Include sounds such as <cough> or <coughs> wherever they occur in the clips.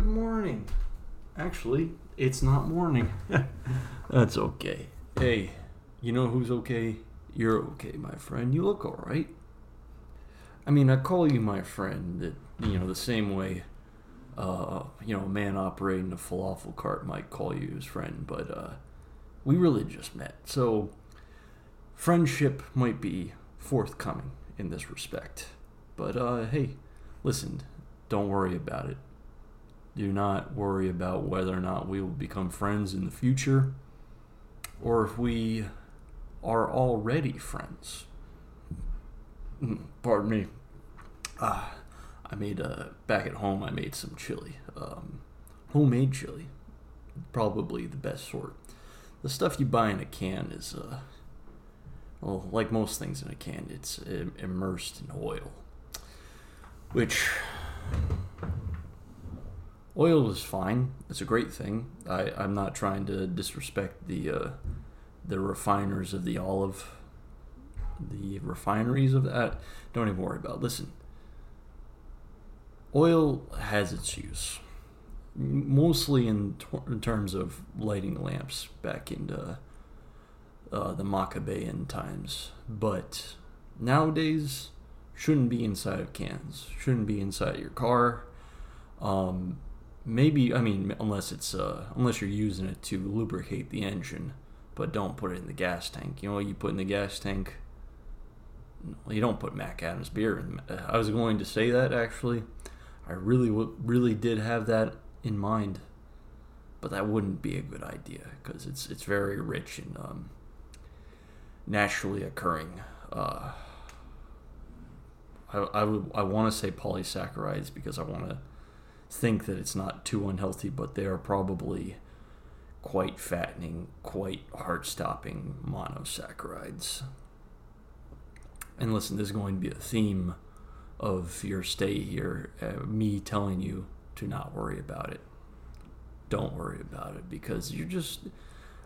good morning. Actually, it's not morning. <laughs> That's okay. Hey, you know who's okay? You're okay, my friend. You look alright. I mean, I call you my friend, that, you know, the same way, uh, you know, a man operating a falafel cart might call you his friend, but, uh, we really just met. So, friendship might be forthcoming in this respect. But, uh, hey, listen, don't worry about it. Do not worry about whether or not we will become friends in the future or if we are already friends. Mm, Pardon me. Ah, I made uh, back at home. I made some chili, um, homemade chili, probably the best sort. The stuff you buy in a can is, uh, well, like most things in a can, it's immersed in oil, which oil is fine. It's a great thing. I, I'm not trying to disrespect the uh, the refiners of the olive, the refineries of that. Don't even worry about. It. Listen, oil has its use, mostly in, tor- in terms of lighting lamps back into uh, the Maccabean times, but nowadays shouldn't be inside of cans. Shouldn't be inside your car. Um, maybe I mean unless it's uh, unless you're using it to lubricate the engine, but don't put it in the gas tank. You know what you put in the gas tank? You don't put Mac Adams beer in. I was going to say that actually. I really really did have that in mind, but that wouldn't be a good idea because it's it's very rich in um, naturally occurring. Uh, I, I, would, I want to say polysaccharides because I want to think that it's not too unhealthy, but they are probably quite fattening, quite heart stopping monosaccharides. And listen, this is going to be a theme of your stay here, uh, me telling you to not worry about it. Don't worry about it because you're just.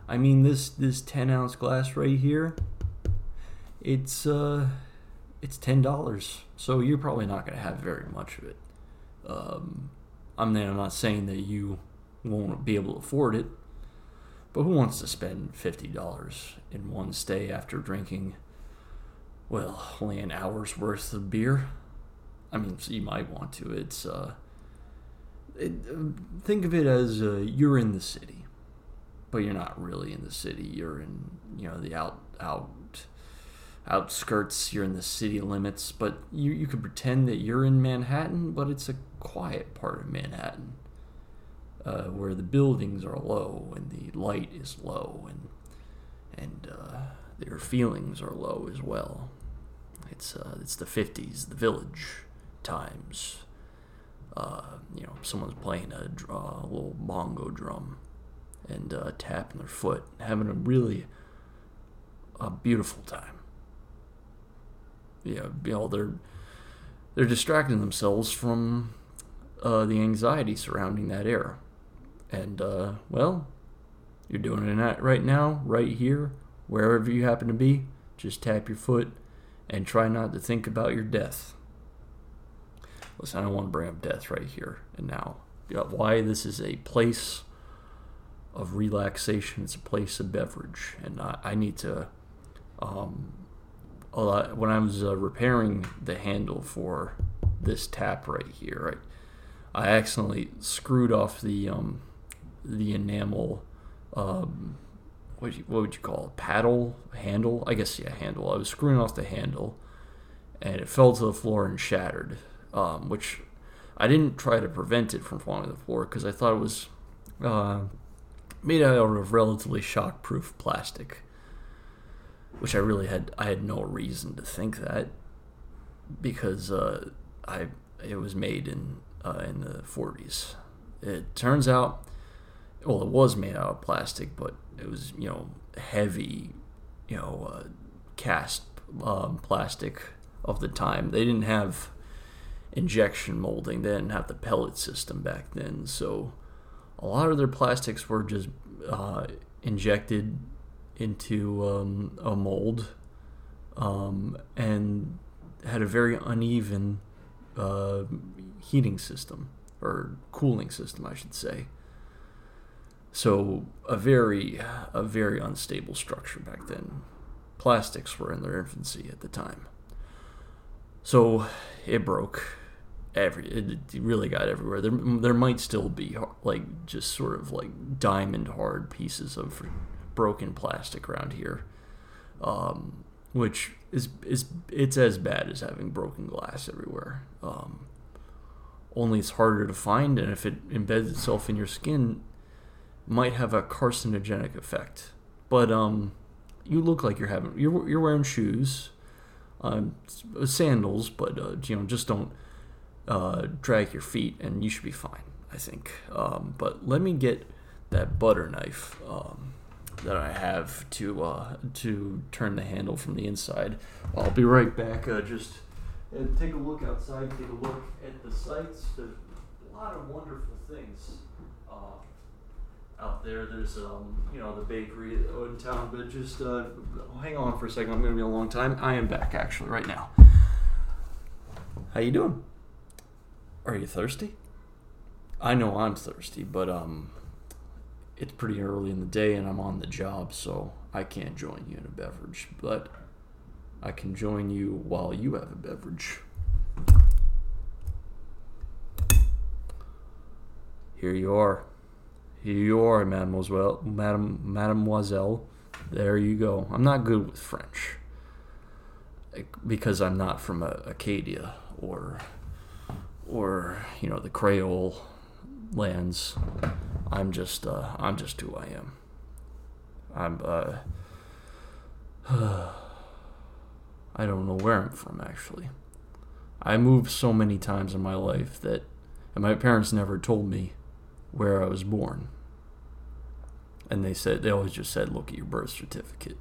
I mean, this this ten ounce glass right here. It's uh, it's ten dollars, so you're probably not going to have very much of it. Um, I mean, I'm not saying that you won't be able to afford it, but who wants to spend fifty dollars in one stay after drinking, well, only an hour's worth of beer? I mean, you might want to. It's uh, it, think of it as uh, you're in the city, but you're not really in the city. You're in you know the out out outskirts. You're in the city limits, but you you could pretend that you're in Manhattan, but it's a quiet part of Manhattan, uh, where the buildings are low and the light is low and and uh, their feelings are low as well. It's uh, it's the '50s, the village times. Uh, you know, someone's playing a, uh, a little bongo drum and uh, tapping their foot, having a really a beautiful time. Yeah, you know, they're they're distracting themselves from uh, the anxiety surrounding that air, and uh, well, you're doing it right now, right here, wherever you happen to be. Just tap your foot and try not to think about your death. Listen, I don't want to bring up death right here and now. Yeah, Why this is a place of relaxation. It's a place of beverage, and I, I need to. Um, when I was uh, repairing the handle for this tap right here, I, I accidentally screwed off the um, the enamel. Um, what would you, what would you call it? Paddle handle? I guess yeah, handle. I was screwing off the handle, and it fell to the floor and shattered. Um, which I didn't try to prevent it from falling to the floor because I thought it was uh, made out of relatively shockproof plastic, which I really had I had no reason to think that because uh, I it was made in uh, in the 40s. It turns out, well, it was made out of plastic, but it was you know heavy, you know, uh, cast um, plastic of the time. They didn't have injection molding. They didn't have the pellet system back then, so a lot of their plastics were just uh, injected into um, a mold um, and had a very uneven uh, heating system or cooling system, I should say. So a very a very unstable structure back then. Plastics were in their infancy at the time. So it broke. Every it really got everywhere. There there might still be like just sort of like diamond hard pieces of broken plastic around here, um, which is is it's as bad as having broken glass everywhere. Um, only it's harder to find, and if it embeds itself in your skin, might have a carcinogenic effect. But um, you look like you're having you're you're wearing shoes um, sandals, but uh, you know, just don't uh, drag your feet, and you should be fine. I think. Um, but let me get that butter knife um, that I have to uh, to turn the handle from the inside. I'll be right back. Uh, just uh, take a look outside. Take a look at the sights. There's a lot of wonderful things out there. There's um, you know the bakery in town, but just uh, hang on for a second. I'm going to be a long time. I am back actually right now. How you doing? Are you thirsty? I know I'm thirsty, but um, it's pretty early in the day and I'm on the job, so I can't join you in a beverage. But I can join you while you have a beverage. Here you are. Here you are, mademoiselle. Madam, mademoiselle. There you go. I'm not good with French eh, because I'm not from uh, Acadia or or you know the Creole lands. I'm just uh, I'm just who I am. I'm uh, <sighs> I don't know where I'm from actually. I moved so many times in my life that and my parents never told me where I was born. And they said they always just said, "Look at your birth certificate."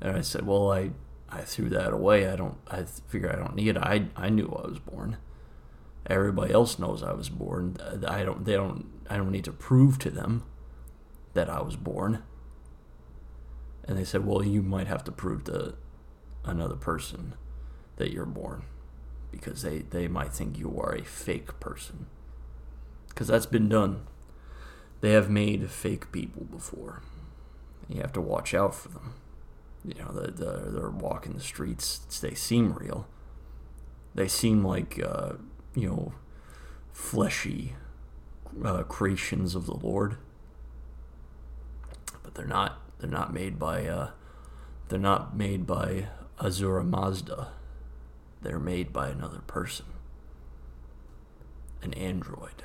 And I said, "Well, I I threw that away. I don't. I figure I don't need it. I I knew I was born. Everybody else knows I was born. I don't. They don't. I don't need to prove to them that I was born." And they said, "Well, you might have to prove to another person that you're born." because they, they might think you are a fake person because that's been done. They have made fake people before. You have to watch out for them. You know, the, the, they're walking the streets. They seem real. They seem like, uh, you know, fleshy uh, creations of the Lord. But they're not. They're not made by. Uh, they're not made by Ahura Mazda. They're made by another person. An android.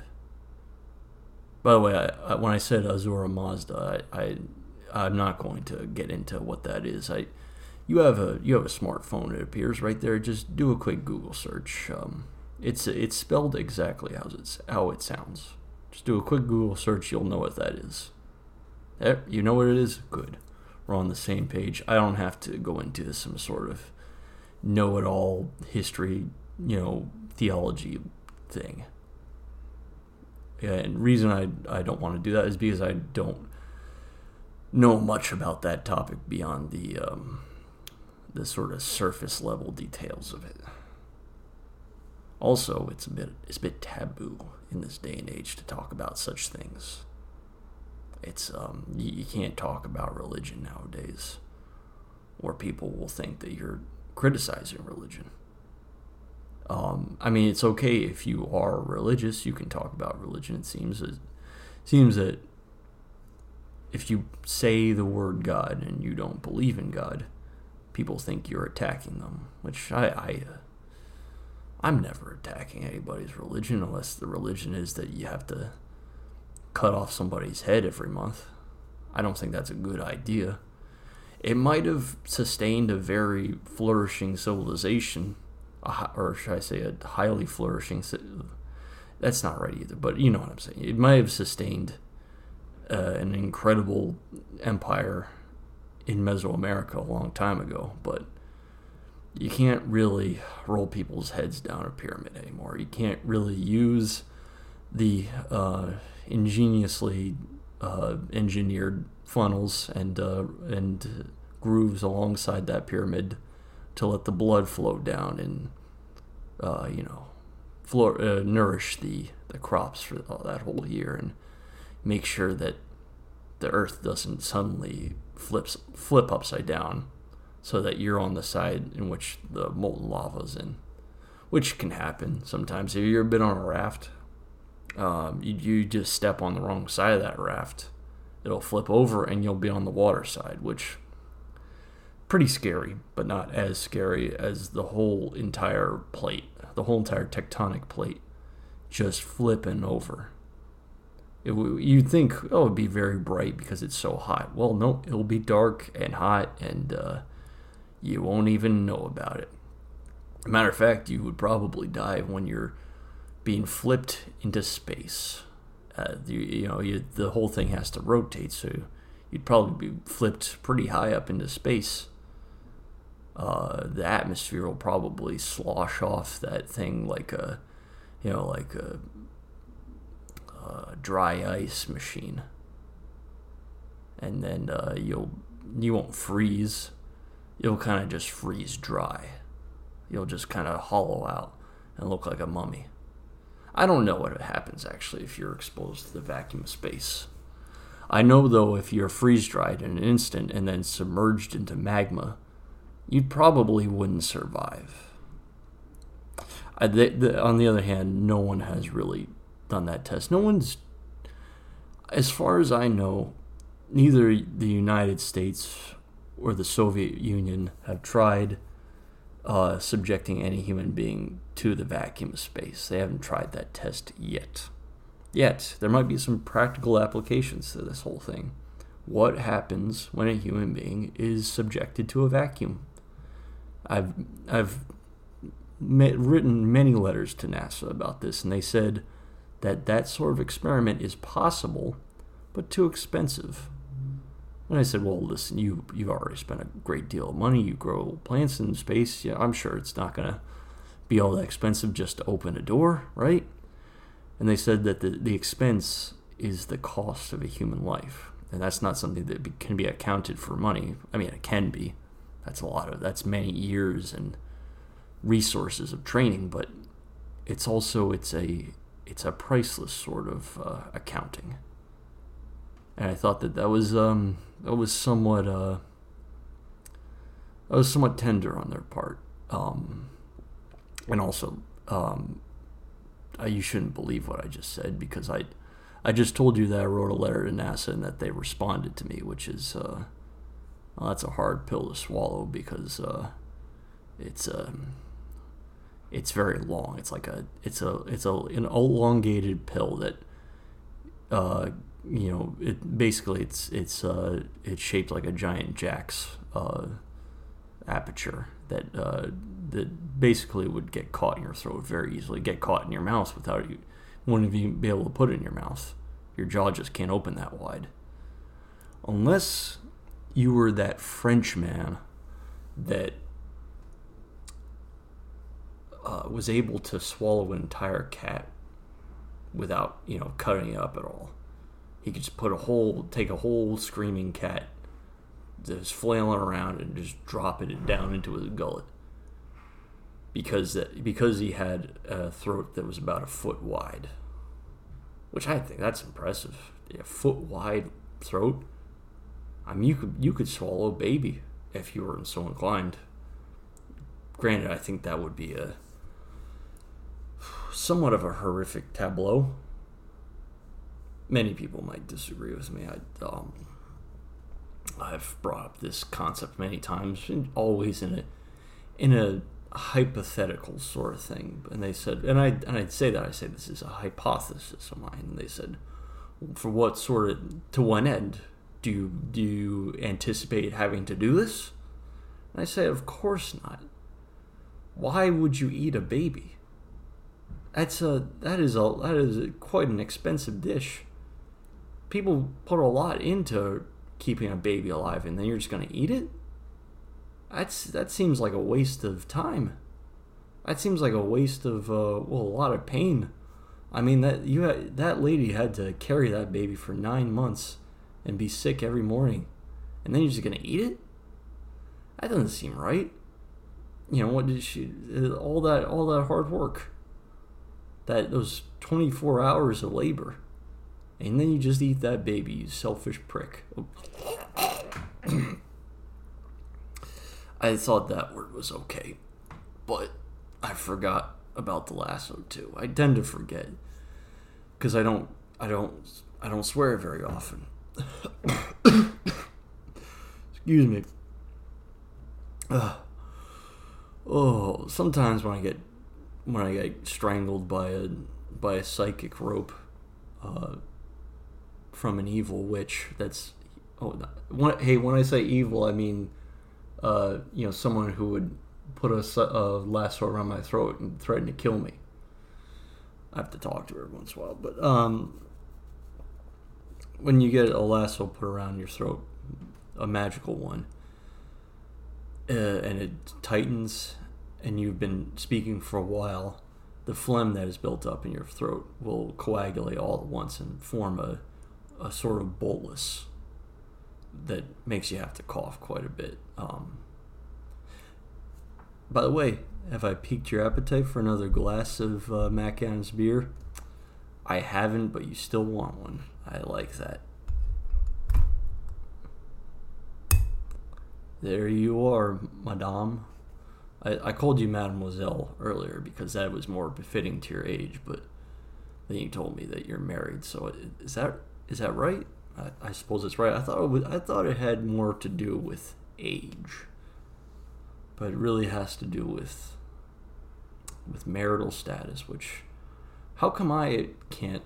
By the way, I, I, when I said Ahura Mazda, I, I am not going to get into what that is. I you have a you have a smartphone. It appears right there. Just do a quick Google search. Um, it's it's spelled exactly how it's how it sounds. Just do a quick Google search. You'll know what that is. There, you know what it is. Good. We're on the same page. I don't have to go into some sort of know-it-all history, you know, theology thing and reason I I don't want to do that is because I don't know much about that topic beyond the um, the sort of surface level details of it. Also, it's a bit it's a bit taboo in this day and age to talk about such things. It's um, you, you can't talk about religion nowadays, or people will think that you're criticizing religion. Um, I mean, it's okay if you are religious. You can talk about religion. It seems it seems that if you say the word God and you don't believe in God, people think you're attacking them. Which I, I I'm never attacking anybody's religion unless the religion is that you have to cut off somebody's head every month. I don't think that's a good idea. It might have sustained a very flourishing civilization or should I say, a highly flourishing. That's not right either, but you know what I'm saying. It might have sustained uh, an incredible empire in Mesoamerica a long time ago, but you can't really roll people's heads down a pyramid anymore. You can't really use the uh, ingeniously uh, engineered funnels and uh, and grooves alongside that pyramid to let the blood flow down and uh, you know uh, nourish the the crops for that whole year and make sure that the earth doesn't suddenly flips flip upside down so that you're on the side in which the molten lava is in which can happen sometimes. If you've been on a raft? Um, you, you just step on the wrong side of that raft it'll flip over and you'll be on the water side which pretty scary but not as scary as the whole entire plate the whole entire tectonic plate just flipping over. It, you'd think, oh, it'd be very bright because it's so hot. Well, no, it'll be dark and hot, and uh, you won't even know about it. Matter of fact, you would probably die when you're being flipped into space. Uh, you, you, know, you, the whole thing has to rotate, so you'd probably be flipped pretty high up into space. Uh, the atmosphere will probably slosh off that thing like a, you know, like a uh, dry ice machine, and then uh, you'll you won't freeze. You'll kind of just freeze dry. You'll just kind of hollow out and look like a mummy. I don't know what happens actually if you're exposed to the vacuum of space. I know though if you're freeze dried in an instant and then submerged into magma, you probably wouldn't survive. I, the, the, on the other hand, no one has really done that test. No one's, as far as I know, neither the United States or the Soviet Union have tried uh, subjecting any human being to the vacuum of space. They haven't tried that test yet. Yet, there might be some practical applications to this whole thing. What happens when a human being is subjected to a vacuum? I've I've met, written many letters to NASA about this, and they said that that sort of experiment is possible, but too expensive. And I said, well, listen, you you've already spent a great deal of money. You grow plants in space. Yeah, I'm sure it's not going to be all that expensive just to open a door, right? And they said that the, the expense is the cost of a human life. And that's not something that be, can be accounted for money. I mean, it can be. That's a lot of, that's many years and resources of training, but it's also, it's a, it's a priceless sort of uh, accounting. And I thought that that was um, that was somewhat uh, was somewhat tender on their part, um, and also um, I, you shouldn't believe what I just said because I I just told you that I wrote a letter to NASA and that they responded to me, which is uh, well, that's a hard pill to swallow because uh, it's um, it's very long. It's like a it's a it's a an elongated pill that uh, you know it basically it's it's uh, it's shaped like a giant Jack's uh, aperture that uh, that basically would get caught in your throat very easily, get caught in your mouth without you wouldn't even be able to put it in your mouth. Your jaw just can't open that wide. Unless you were that French man that uh, was able to swallow an entire cat without you know cutting it up at all. He could just put a whole, take a whole screaming cat just flailing around and just dropping it down into his gullet because that because he had a throat that was about a foot wide, which I think that's impressive. A foot wide throat. I mean, you could you could swallow a baby if you were so inclined. Granted, I think that would be a somewhat of a horrific tableau. Many people might disagree with me. I, um, I've brought up this concept many times, and always in a in a hypothetical sort of thing. And they said, and I and I'd say that I say this is a hypothesis of mine. And they said, for what sort of to what end do you do you anticipate having to do this? And I say, of course not. Why would you eat a baby? That's a that is a that is quite an expensive dish. People put a lot into keeping a baby alive, and then you're just gonna eat it. That's that seems like a waste of time. That seems like a waste of uh, well a lot of pain. I mean that you had, that lady had to carry that baby for nine months and be sick every morning, and then you're just gonna eat it. That doesn't seem right. You know what did she? All that all that hard work that those 24 hours of labor, and then you just eat that baby, you selfish prick. I thought that word was okay, but I forgot about the lasso too. I tend to forget because I don't, I don't, I don't swear very often. <coughs> Excuse me. Uh, <sighs> oh, sometimes when I get when I get strangled by a by a psychic rope uh, from an evil witch, that's oh, when, hey, when I say evil, I mean uh, you know someone who would put a, a lasso around my throat and threaten to kill me. I have to talk to her once in a while, but um, when you get a lasso put around your throat, a magical one, uh, and it tightens, and you've been speaking for a while, the phlegm that is built up in your throat will coagulate all at once and form a, a sort of bolus that makes you have to cough quite a bit. Um, by the way, have I piqued your appetite for another glass of uh, Mac Adams beer? I haven't, but you still want one. I like that. There you are, madame. I, I called you mademoiselle earlier because that was more befitting to your age, but then you told me that you're married. So is that is that right? I, I suppose it's right. I thought it was, I thought it had more to do with age, but it really has to do with with marital status. Which, how come I can't?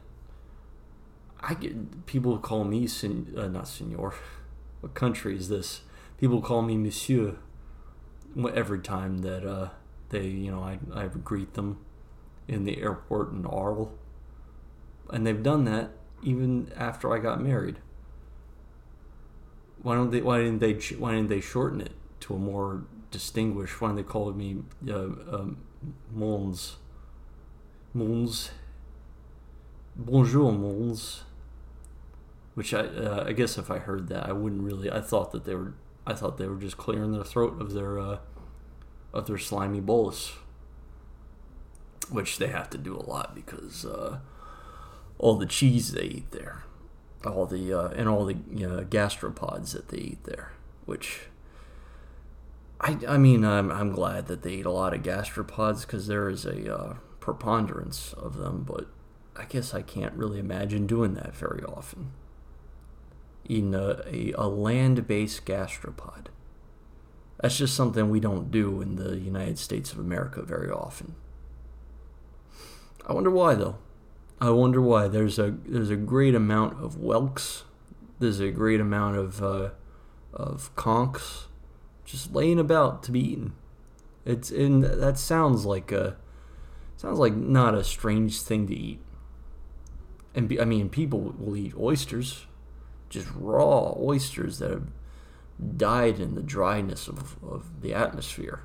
I get people call me sen, uh, not senor. <laughs> What country is this? People call me monsieur every time that uh, they, you know, I, I greet them in the airport in Arles. And they've done that even after I got married. Why don't they? Why didn't they? Why didn't they shorten it to a more distinguished? Why didn't they call me uh, um, Mons? Mons. Bonjour, Mons. Which I, uh, I guess if I heard that, I wouldn't really. I thought that they were I thought they were just clearing their throat of their uh, of their slimy bolus, which they have to do a lot because uh, all the cheese they eat there, all the uh, and all the you know, gastropods that they eat there, which. I, I mean, I'm, I'm glad that they eat a lot of gastropods because there is a uh, preponderance of them, but I guess I can't really imagine doing that very often eating a, a, a land based gastropod. That's just something we don't do in the United States of America very often. I wonder why though. I wonder why. There's a there's a great amount of whelks. There's a great amount of uh, of conchs just laying about to be eaten. It's and that sounds like a sounds like not a strange thing to eat. And be, I mean, people will eat oysters just raw oysters that have died in the dryness of, of the atmosphere.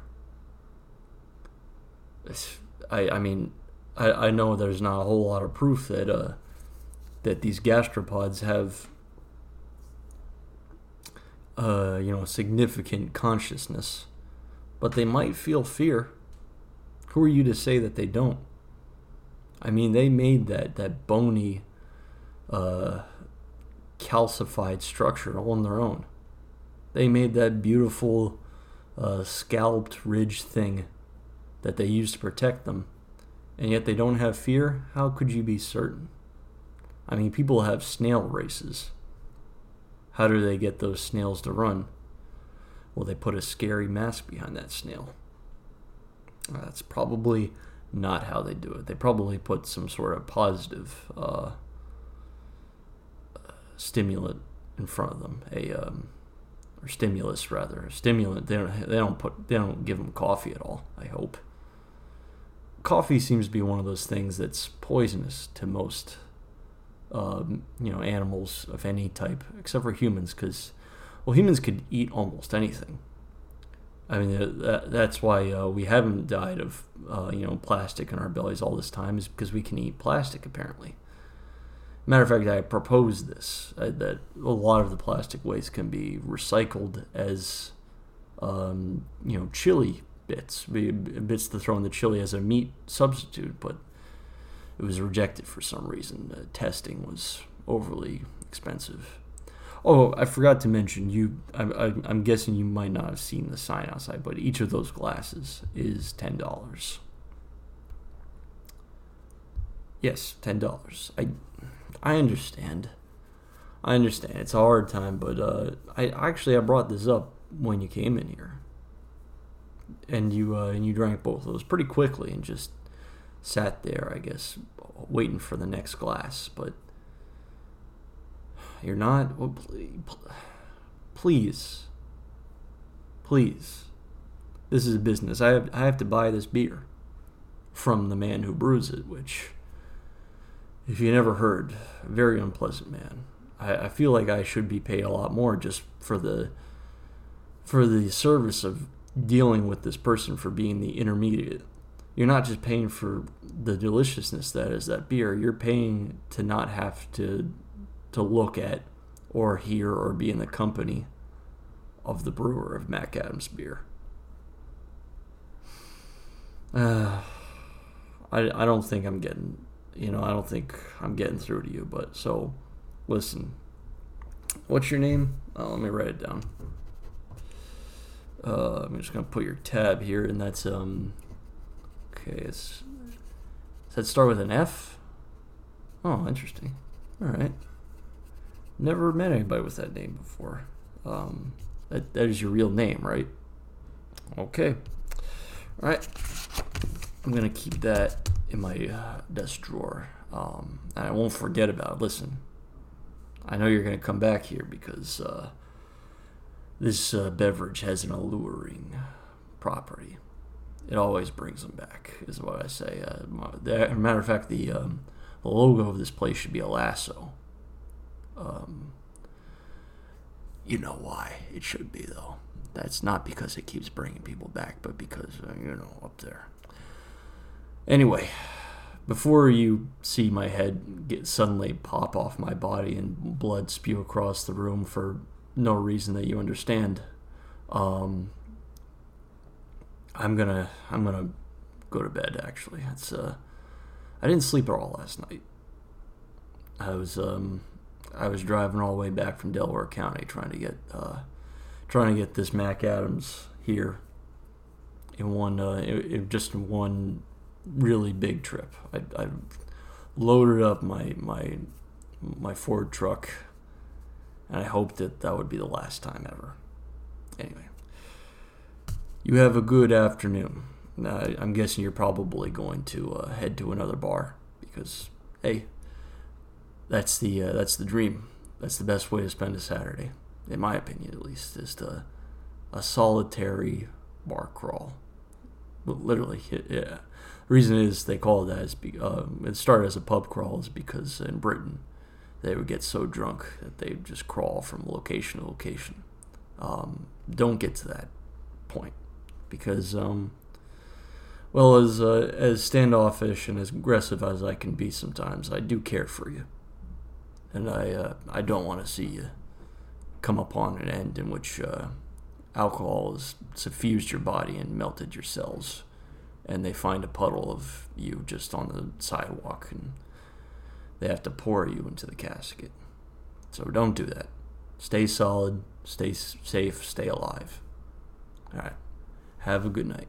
I, I mean, I, I know there's not a whole lot of proof that uh, that these gastropods have uh, you know significant consciousness, but they might feel fear. Who are you to say that they don't? I mean, they made that that bony uh, calcified structure on their own. They made that beautiful uh, scalped ridge thing that they use to protect them, and yet they don't have fear. How could you be certain? I mean, people have snail races. How do they get those snails to run? Well, they put a scary mask behind that snail. That's probably not how they do it. They probably put some sort of positive uh, stimulant in front of them, a um, or stimulus rather, a stimulant. They don't they don't put they don't give them coffee at all. I hope. Coffee seems to be one of those things that's poisonous to most, um, you know, animals of any type, except for humans, because well, humans could eat almost anything. I mean, uh, that, that's why uh, we haven't died of, uh, you know, plastic in our bellies all this time, is because we can eat plastic, apparently. Matter of fact, I proposed this uh, that a lot of the plastic waste can be recycled as, um, you know, chili bits, bits to throw in the chili as a meat substitute. But it was rejected for some reason. The testing was overly expensive. Oh, I forgot to mention you. I, I'm guessing you might not have seen the sign outside, but each of those glasses is ten dollars. Yes, ten dollars. I, I understand. I understand. It's a hard time, but uh, I actually I brought this up when you came in here, and you uh, and you drank both of those pretty quickly and just sat there, I guess, waiting for the next glass. But you're not. Well, please, please, this is business. I have I have to buy this beer from the man who brews it, which, if you never heard, very unpleasant man. I, I feel like I should be paid a lot more just for the for the service of dealing with this person for being the intermediate. You're not just paying for the deliciousness that is that beer. You're paying to not have to to look at or hear or be in the company of the brewer of Mac Adams beer. Uh, I, I don't think I'm getting, you know, I don't think I'm getting through to you, but so listen. What's your name? Oh, let me write it down. Uh, I'm just gonna put your tab here, and that's um. Okay, it's does that start with an F? Oh, interesting. All right. Never met anybody with that name before. Um, that, that is your real name, right? Okay. All right. I'm to keep that in my uh, desk drawer. Um, and I won't forget about it. Listen, I know you're to come back here because uh, this uh, beverage has an alluring property. It always brings them back, is what I say. Uh, matter of fact, the, um, the logo of this place should be a lasso. Um, you know why it should be, though. That's not because it keeps bringing people back, but because, uh, you know, up there. Anyway, before you see my head get suddenly pop off my body and blood spew across the room for no reason that you understand, um, I'm gonna I'm gonna go to bed. Actually, it's uh, I didn't sleep at all last night. I was um, I was driving all the way back from Delaware County trying to get uh, trying to get this Mac Adams here in one uh, it, it just one really big trip. I, I loaded up my my my Ford truck, and I hope that that would be the last time ever. Anyway, you have a good afternoon. Uh, I'm guessing you're probably going to uh, head to another bar because hey, that's the uh, that's the dream. That's the best way to spend a Saturday, in my opinion, at least, is to a solitary bar crawl. Literally, <laughs> yeah. The reason is they call it that is be, um, it started as a pub crawl is because in Britain they would get so drunk that they would just crawl from location to location. Um, don't get to that point because, um, well, as uh, as standoffish and as aggressive as I can be sometimes, I do care for you and I uh, I don't want to see you come upon an end in which uh, alcohol has suffused your body and melted your cells, and they find a puddle of you just on the sidewalk, and they have to pour you into the casket. So don't do that. Stay solid, stay safe, stay alive. All right. Have a good night.